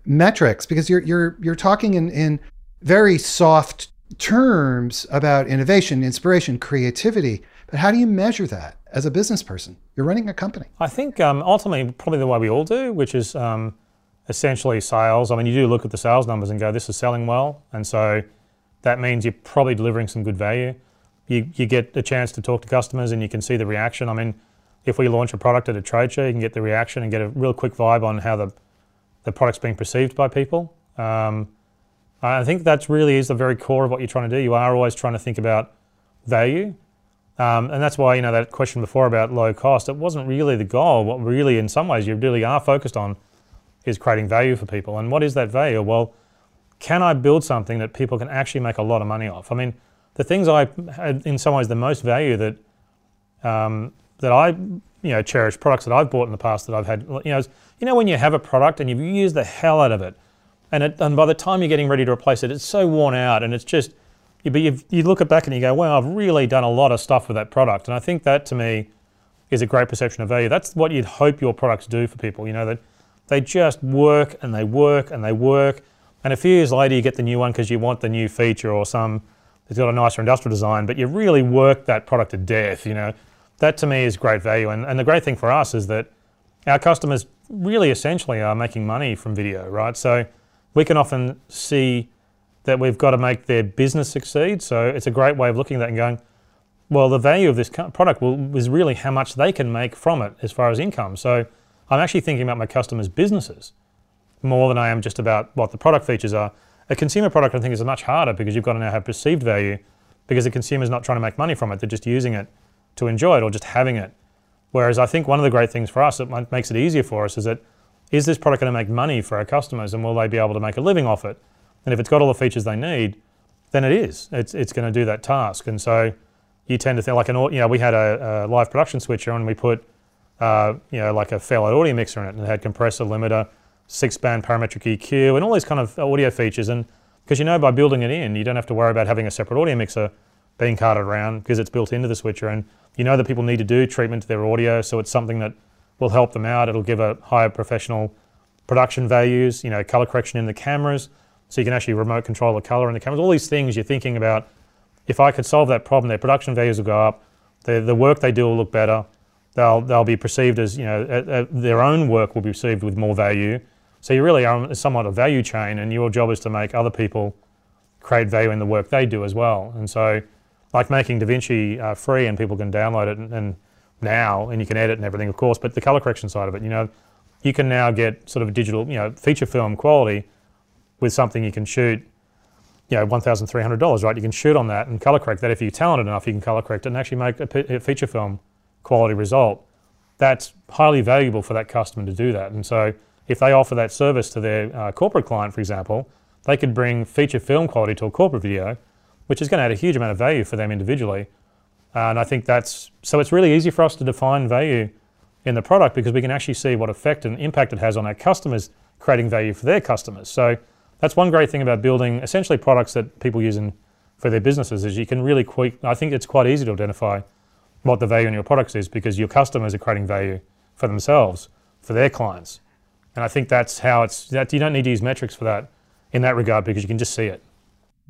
metrics because you're you're you're talking in in very soft terms about innovation, inspiration, creativity. But how do you measure that as a business person? You're running a company.
I think um, ultimately, probably the way we all do, which is um, essentially sales. I mean, you do look at the sales numbers and go, this is selling well. And so that means you're probably delivering some good value. you, you get a chance to talk to customers and you can see the reaction. I mean, if we launch a product at a trade show, you can get the reaction and get a real quick vibe on how the, the product's being perceived by people. Um, I think that really is the very core of what you're trying to do. You are always trying to think about value. Um, and that's why, you know, that question before about low cost, it wasn't really the goal. What really, in some ways, you really are focused on is creating value for people. And what is that value? Well, can I build something that people can actually make a lot of money off? I mean, the things I had in some ways the most value that um, that I you know cherish products that I've bought in the past that I've had you know you know when you have a product and you've used the hell out of it and it, and by the time you're getting ready to replace it it's so worn out and it's just but you you look at back and you go wow, I've really done a lot of stuff with that product and I think that to me is a great perception of value that's what you'd hope your products do for people you know that they just work and they work and they work and a few years later you get the new one because you want the new feature or some it's got a nicer industrial design, but you really work that product to death. You know, that to me is great value. And, and the great thing for us is that our customers really essentially are making money from video, right? So we can often see that we've got to make their business succeed. So it's a great way of looking at that and going, well, the value of this product will, is really how much they can make from it as far as income. So I'm actually thinking about my customers' businesses more than I am just about what the product features are. A consumer product, I think, is much harder because you've got to now have perceived value because the consumer's not trying to make money from it. They're just using it to enjoy it or just having it. Whereas I think one of the great things for us that makes it easier for us is that is this product going to make money for our customers and will they be able to make a living off it? And if it's got all the features they need, then it is. It's, it's going to do that task. And so you tend to think like an, you know, we had a, a live production switcher and we put, uh, you know, like a Fairlight audio mixer in it and it had compressor, limiter, six band parametric EQ, and all these kind of audio features. And because you know by building it in, you don't have to worry about having a separate audio mixer being carted around because it's built into the switcher. And you know that people need to do treatment to their audio, so it's something that will help them out. It'll give a higher professional production values, you know, color correction in the cameras, so you can actually remote control the color in the cameras. All these things you're thinking about. If I could solve that problem, their production values will go up, the, the work they do will look better. They'll, they'll be perceived as, you know, their own work will be perceived with more value so you really are somewhat a value chain, and your job is to make other people create value in the work they do as well. And so, like making DaVinci uh, free and people can download it and, and, now, and you can edit and everything, of course. But the color correction side of it, you know, you can now get sort of a digital, you know, feature film quality with something you can shoot. You know, one thousand three hundred dollars, right? You can shoot on that and color correct that. If you're talented enough, you can color correct it and actually make a, feature film quality result. That's highly valuable for that customer to do that. And so, if they offer that service to their uh, corporate client, for example, they could bring feature film quality to a corporate video, which is going to add a huge amount of value for them individually. And I think that's so it's really easy for us to define value in the product because we can actually see what effect and impact it has on our customers, creating value for their customers. So that's one great thing about building essentially products that people use in, for their businesses is you can really quick. I think it's quite easy to identify what the value in your products is because your customers are creating value for themselves, for their clients. And I think that's how it's that you don't need to use metrics for that in that regard because you can just see it.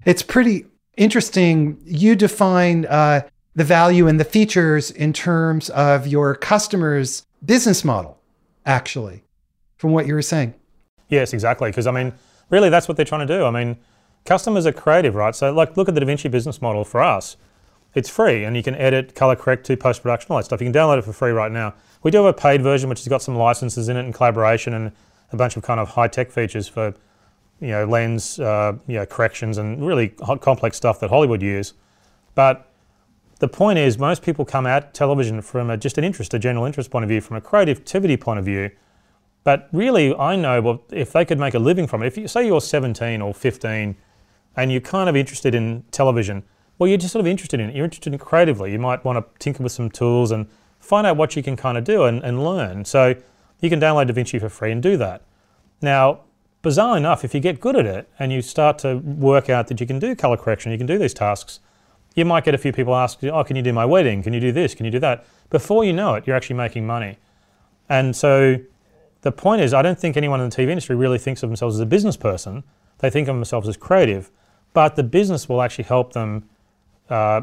It's pretty interesting. You define uh, the value and the features in terms of your customer's business model, actually, from what you were saying.
Yes, exactly. Because I mean, really, that's what they're trying to do. I mean, customers are creative, right? So, like, look at the DaVinci business model for us. It's free, and you can edit, color correct to post production, all that stuff. You can download it for free right now. We do have a paid version which has got some licenses in it and collaboration and a bunch of kind of high tech features for you know lens uh, you know, corrections and really complex stuff that Hollywood use. But the point is, most people come at television from a, just an interest, a general interest point of view, from a creativity point of view. But really, I know well, if they could make a living from it, if you say you're 17 or 15 and you're kind of interested in television, well, you're just sort of interested in it. You're interested in creatively. You might want to tinker with some tools and find out what you can kind of do and, and learn. So you can download DaVinci for free and do that. Now, bizarre enough, if you get good at it and you start to work out that you can do color correction, you can do these tasks, you might get a few people ask, oh, can you do my wedding? Can you do this? Can you do that? Before you know it, you're actually making money. And so the point is, I don't think anyone in the TV industry really thinks of themselves as a business person. They think of themselves as creative, but the business will actually help them uh,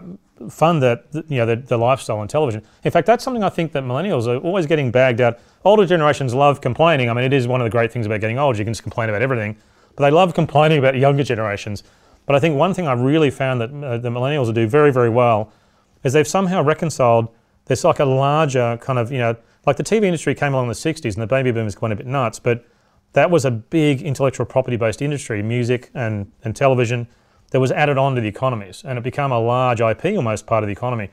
fund that you know the, the, lifestyle on television. In fact, that's something I think that millennials are always getting bagged out. Older generations love complaining. I mean, it is one of the great things about getting old. You can just complain about everything, but they love complaining about younger generations. But I think one thing I've really found that uh, the millennials do very very well is they've somehow reconciled. There's like a larger kind of you know like the TV industry came along in the 60s and the baby boomers went a bit nuts, but that was a big intellectual property based industry, music and, and television, that was added on to the economies and it became a large IP almost part of the economy.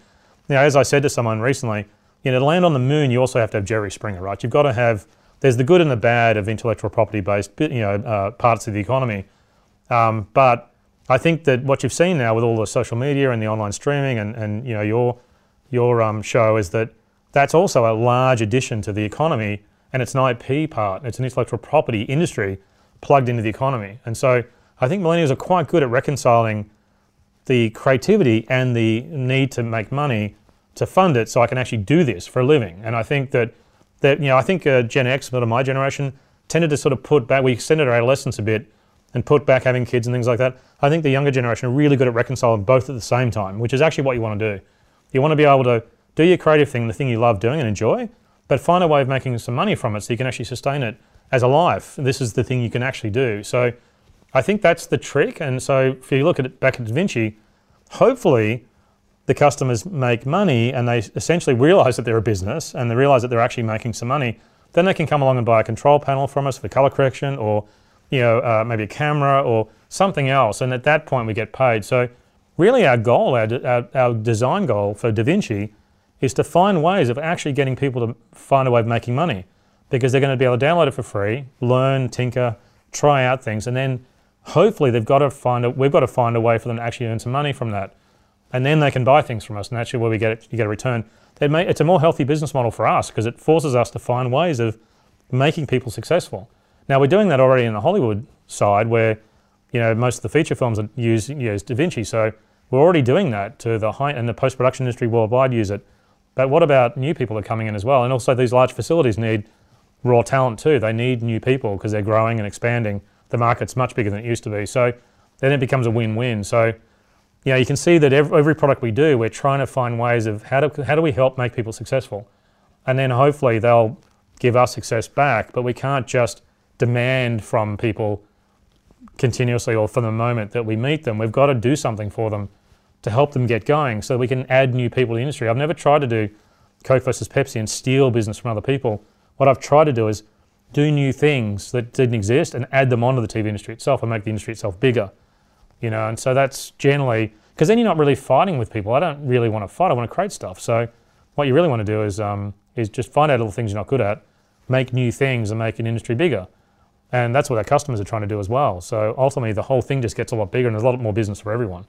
Now, as I said to someone recently, you know, to land on the moon, you also have to have Jerry Springer, right? You've got to have, there's the good and the bad of intellectual property based, you know, uh, parts of the economy. Um, but I think that what you've seen now with all the social media and the online streaming and, and you know, your, your um, show is that that's also a large addition to the economy and it's an IP part, it's an intellectual property industry plugged into the economy. And so I think millennials are quite good at reconciling the creativity and the need to make money to fund it so I can actually do this for a living. And I think that, that you know, I think uh, Gen X, sort of my generation, tended to sort of put back, we extended our adolescence a bit and put back having kids and things like that. I think the younger generation are really good at reconciling both at the same time, which is actually what you want to do. You want to be able to do your creative thing, the thing you love doing and enjoy, but find a way of making some money from it so you can actually sustain it as a life. This is the thing you can actually do. So I think that's the trick. And so if you look at it back at DaVinci, hopefully the customers make money and they essentially realize that they're a business and they realize that they're actually making some money. Then they can come along and buy a control panel from us for color correction or you know, uh, maybe a camera or something else. And at that point, we get paid. So really our goal, our, our, our design goal for DaVinci is to find ways of actually getting people to find a way of making money because they're going to be able to download it for free, learn, tinker, try out things, and then hopefully they've got to find a, we've got to find a way for them to actually earn some money from that. And then they can buy things from us, and that's where we get it, you get a return. May, it's a more healthy business model for us because it forces us to find ways of making people successful. Now we're doing that already in the Hollywood side, where you know most of the feature films use use DaVinci, so we're already doing that to the high and the post production industry worldwide use it. But what about new people that are coming in as well? And also, these large facilities need raw talent too. They need new people because they're growing and expanding. The market's much bigger than it used to be. So then it becomes a win-win. So you know, you can see that every, every product we do, we're trying to find ways of how do, how do we help make people successful? And then hopefully they'll give us success back. But we can't just demand from people continuously or from the moment that we meet them. We've got to do something for them to help them get going so we can add new people to the industry. I've never tried to do Coke versus Pepsi and steal business from other people. What I've tried to do is do new things that didn't exist and add them onto the TV industry itself and make the industry itself bigger. You know, and so that's generally because then you're not really fighting with people. I don't really want to fight. I want to create stuff. So what you really want to do is um, is just find out all the things you're not good at, make new things, and make an industry bigger. And that's what our customers are trying to do as well. So ultimately, the whole thing just gets a lot bigger and there's a lot more business for everyone.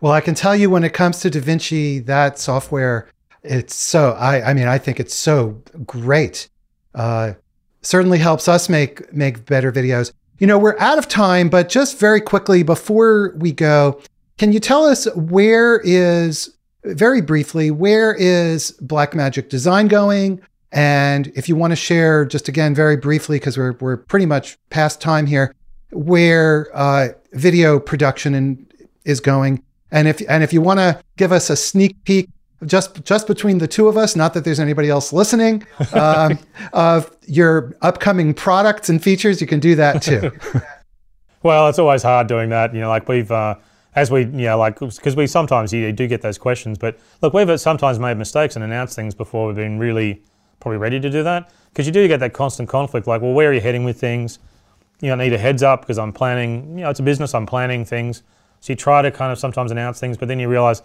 Well, I can tell you when it comes to DaVinci, that software, it's so, I, I mean, I think it's so great. Uh, certainly helps us make, make better videos. You know, we're out of time, but just very quickly before we go, can you tell us where is, very briefly, where is Blackmagic Design going? And if you want to share, just again, very briefly, because we're, we're pretty much past time here, where uh, video production in, is going and if and if you want to give us a sneak peek, just just between the two of us, not that there's anybody else listening, um, of your upcoming products and features, you can do that too.
well, it's always hard doing that. You know, like we've. Uh, as we, you know, like, because we sometimes you do get those questions, but look, we've sometimes made mistakes and announced things before we've been really probably ready to do that. Because you do get that constant conflict, like, well, where are you heading with things? You know, need a heads up because I'm planning, you know, it's a business, I'm planning things. So you try to kind of sometimes announce things, but then you realize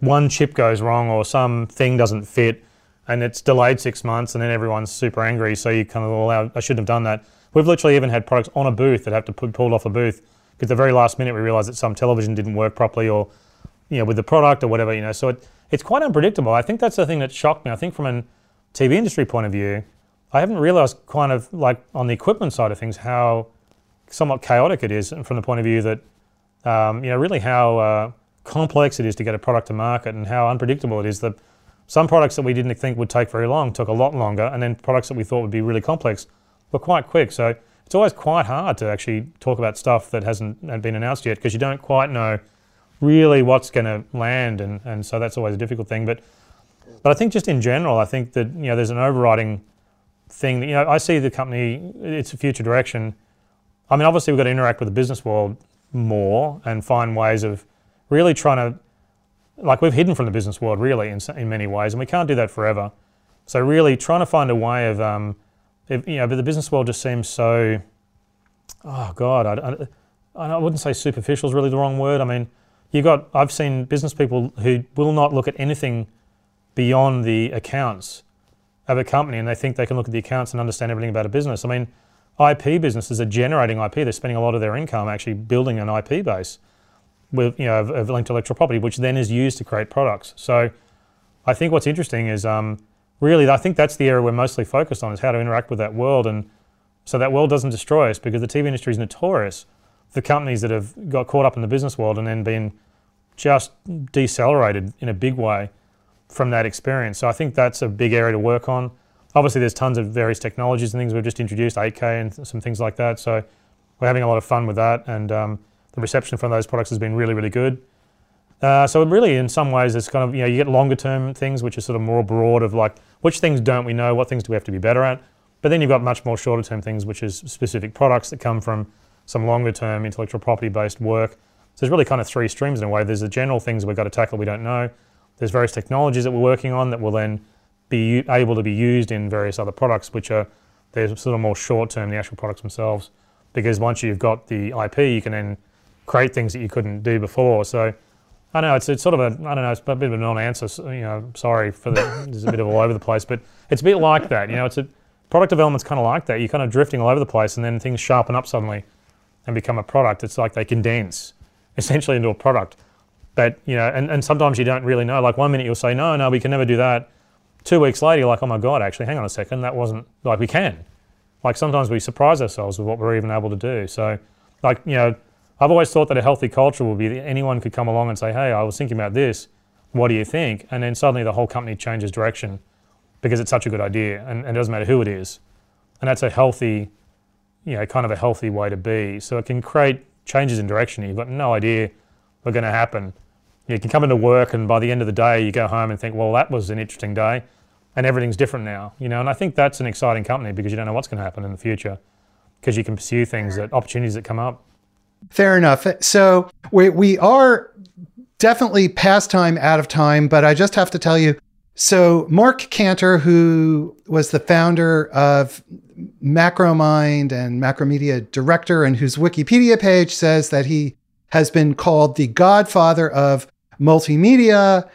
one chip goes wrong or some thing doesn't fit and it's delayed six months and then everyone's super angry. So you kind of allow, I shouldn't have done that. We've literally even had products on a booth that have to put pulled off a booth because the very last minute we realized that some television didn't work properly or, you know, with the product or whatever, you know. So it, it's quite unpredictable. I think that's the thing that shocked me. I think from a TV industry point of view, I haven't realized kind of like on the equipment side of things how somewhat chaotic it is from the point of view that um, you know, really how uh, complex it is to get a product to market and how unpredictable it is that some products that we didn't think would take very long took a lot longer, and then products that we thought would be really complex were quite quick. So it's always quite hard to actually talk about stuff that hasn't been announced yet because you don't quite know really what's going to land, and, and so that's always a difficult thing. But but I think just in general, I think that you know there's an overriding thing that you know I see the company its a future direction. I mean, obviously we've got to interact with the business world more and find ways of really trying to like we've hidden from the business world really in, in many ways, and we can't do that forever. So really trying to find a way of, um, if, you know, but the business world just seems so, oh God, I, I, I wouldn't say superficial is really the wrong word. I mean, you got, I've seen business people who will not look at anything beyond the accounts of a company and they think they can look at the accounts and understand everything about a business. I mean, IP businesses are generating IP. They're spending a lot of their income actually building an IP base with, you know, of, of intellectual property, which then is used to create products. So I think what's interesting is um, really, I think that's the area we're mostly focused on is how to interact with that world. And so that world doesn't destroy us because the TV industry is notorious for companies that have got caught up in the business world and then been just decelerated in a big way from that experience. So I think that's a big area to work on. Obviously, there's tons of various technologies and things we've just introduced, 8K and some things like that. So we're having a lot of fun with that, and um, the reception from those products has been really, really good. Uh, so really, in some ways, it's kind of you know you get longer term things, which are sort of more broad of like which things don't we know, what things do we have to be better at. But then you've got much more shorter term things, which is specific products that come from some longer term intellectual property based work. So there's really kind of three streams in a way. There's the general things we've got to tackle we don't know. There's various technologies that we're working on that will then be able to be used in various other products, which are they're sort of more short term, the actual products themselves. Because once you've got the IP, you can then create things that you couldn't do before. So I know it's, it's sort of a I don't know it's a bit of a non-answer. You know, sorry for the there's a bit of all over the place, but it's a bit like that. You know, it's a product development's kind of like that. You're kind of drifting all over the place, and then things sharpen up suddenly and become a product. It's like they condense essentially into a product. But you know, and, and sometimes you don't really know. Like one minute you'll say, no, no, we can never do that. Two weeks later, you're like, oh my God, actually, hang on a second, that wasn't like we can. Like sometimes we surprise ourselves with what we're even able to do. So, like, you know, I've always thought that a healthy culture would be that anyone could come along and say, hey, I was thinking about this. What do you think? And then suddenly the whole company changes direction because it's such a good idea and, and it doesn't matter who it is. And that's a healthy, you know, kind of a healthy way to be. So it can create changes in direction. You've got no idea what's going to happen you can come into work and by the end of the day you go home and think, well, that was an interesting day and everything's different now, you know, and I think that's an exciting company because you don't know what's going to happen in the future because you can pursue things that opportunities that come up.
Fair enough. So we, we are definitely past time, out of time, but I just have to tell you. So Marc Canter, who was the founder of Macromind and Macromedia director, and whose Wikipedia page says that he has been called the godfather of multimedia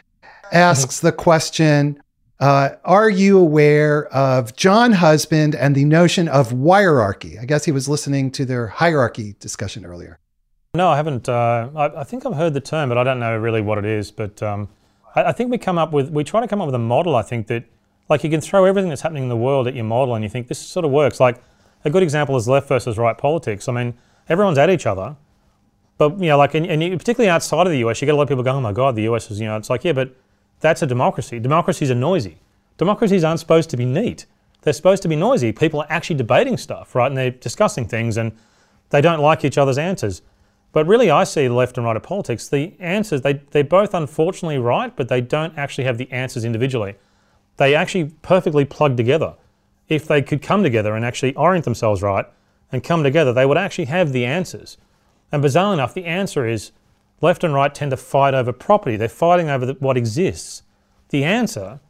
asks the question uh, Are you aware of Jon Husband and the notion of wirearchy? I guess he was listening to their hierarchy discussion earlier.
No, I haven't. Uh, I, I, think I've heard the term, but I don't know really what it is. But um, I, I, think we come up with, we try to come up with a model, I think, that like you can throw everything that's happening in the world at your model and you think this sort of works. Like a good example is left versus right politics. I mean, everyone's at each other but you know, like, and, and particularly outside of the US, you get a lot of people going, "Oh my God, the US is," you know, it's like, yeah, but that's a democracy. Democracies are noisy. Democracies aren't supposed to be neat. They're supposed to be noisy. People are actually debating stuff, right? And they're discussing things, and they don't like each other's answers. But really, I see left and right of politics. The answers they they're both unfortunately right, but they don't actually have the answers individually. They actually perfectly plug together. If they could come together and actually orient themselves right and come together, they would actually have the answers. And bizarrely enough, the answer is left and right tend to fight over property. They're fighting over the, what exists. The answer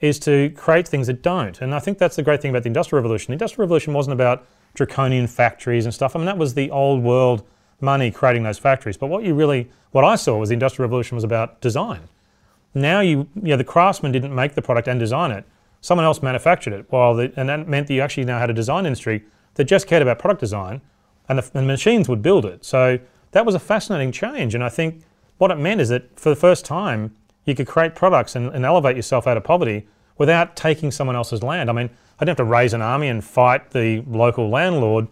is to create things that don't. And I think that's the great thing about the Industrial Revolution. The Industrial Revolution wasn't about draconian factories and stuff. I mean, that was the old world money creating those factories. But what you really, what I saw was the Industrial Revolution was about design. Now you, you know, the craftsman didn't make the product and design it. Someone else manufactured it. While the, and that meant that you actually now had a design industry that just cared about product design and the, the machines would build it. So that was a fascinating change. And I think what it meant is that for the first time, you could create products and, and, elevate yourself out of poverty without taking someone else's land. I mean, I didn't have to raise an army and fight the local landlord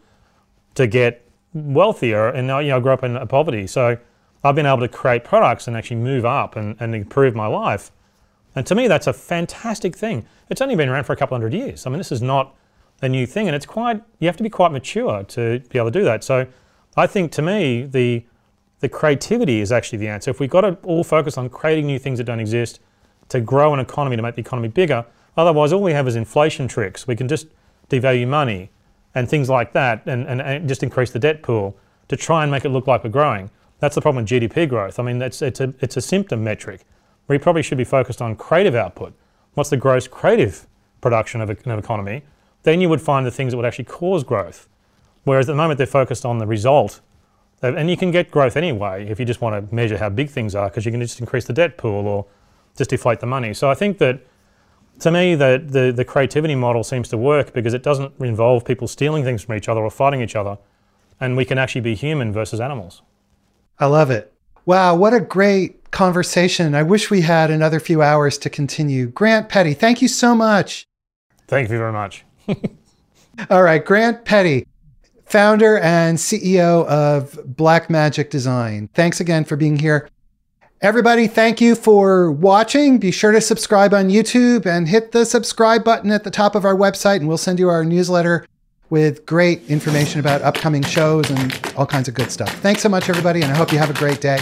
to get wealthier and you know, I grew up in poverty. So I've been able to create products and actually move up and, and improve my life. And to me, that's a fantastic thing. It's only been around for a couple hundred years. I mean, this is not a new thing, and it's quite you have to be quite mature to be able to do that. So, I think to me the the creativity is actually the answer. If we've got to all focus on creating new things that don't exist to grow an economy to make the economy bigger, otherwise all we have is inflation tricks. We can just devalue money and things like that, and, and, and just increase the debt pool to try and make it look like we're growing. That's the problem with GDP growth. I mean, it's, it's, a, it's a symptom metric. we probably should be focused on creative output. What's the gross creative production of an economy? Then you would find the things that would actually cause growth. Whereas at the moment they're focused on the result. And you can get growth anyway if you just want to measure how big things are, because you can just increase the debt pool or just deflate the money. So I think that to me, the, the, the creativity model seems to work because it doesn't involve people stealing things from each other or fighting each other. And we can actually be human versus animals.
I love it. Wow, what a great conversation. I wish we had another few hours to continue. Grant Petty, thank you so much.
Thank you very much.
All right, Grant Petty, founder and CEO of Blackmagic Design. Thanks again for being here. Everybody, thank you for watching. Be sure to subscribe on YouTube and hit the subscribe button at the top of our website, and we'll send you our newsletter with great information about upcoming shows and all kinds of good stuff. Thanks so much, everybody, and I hope you have a great day.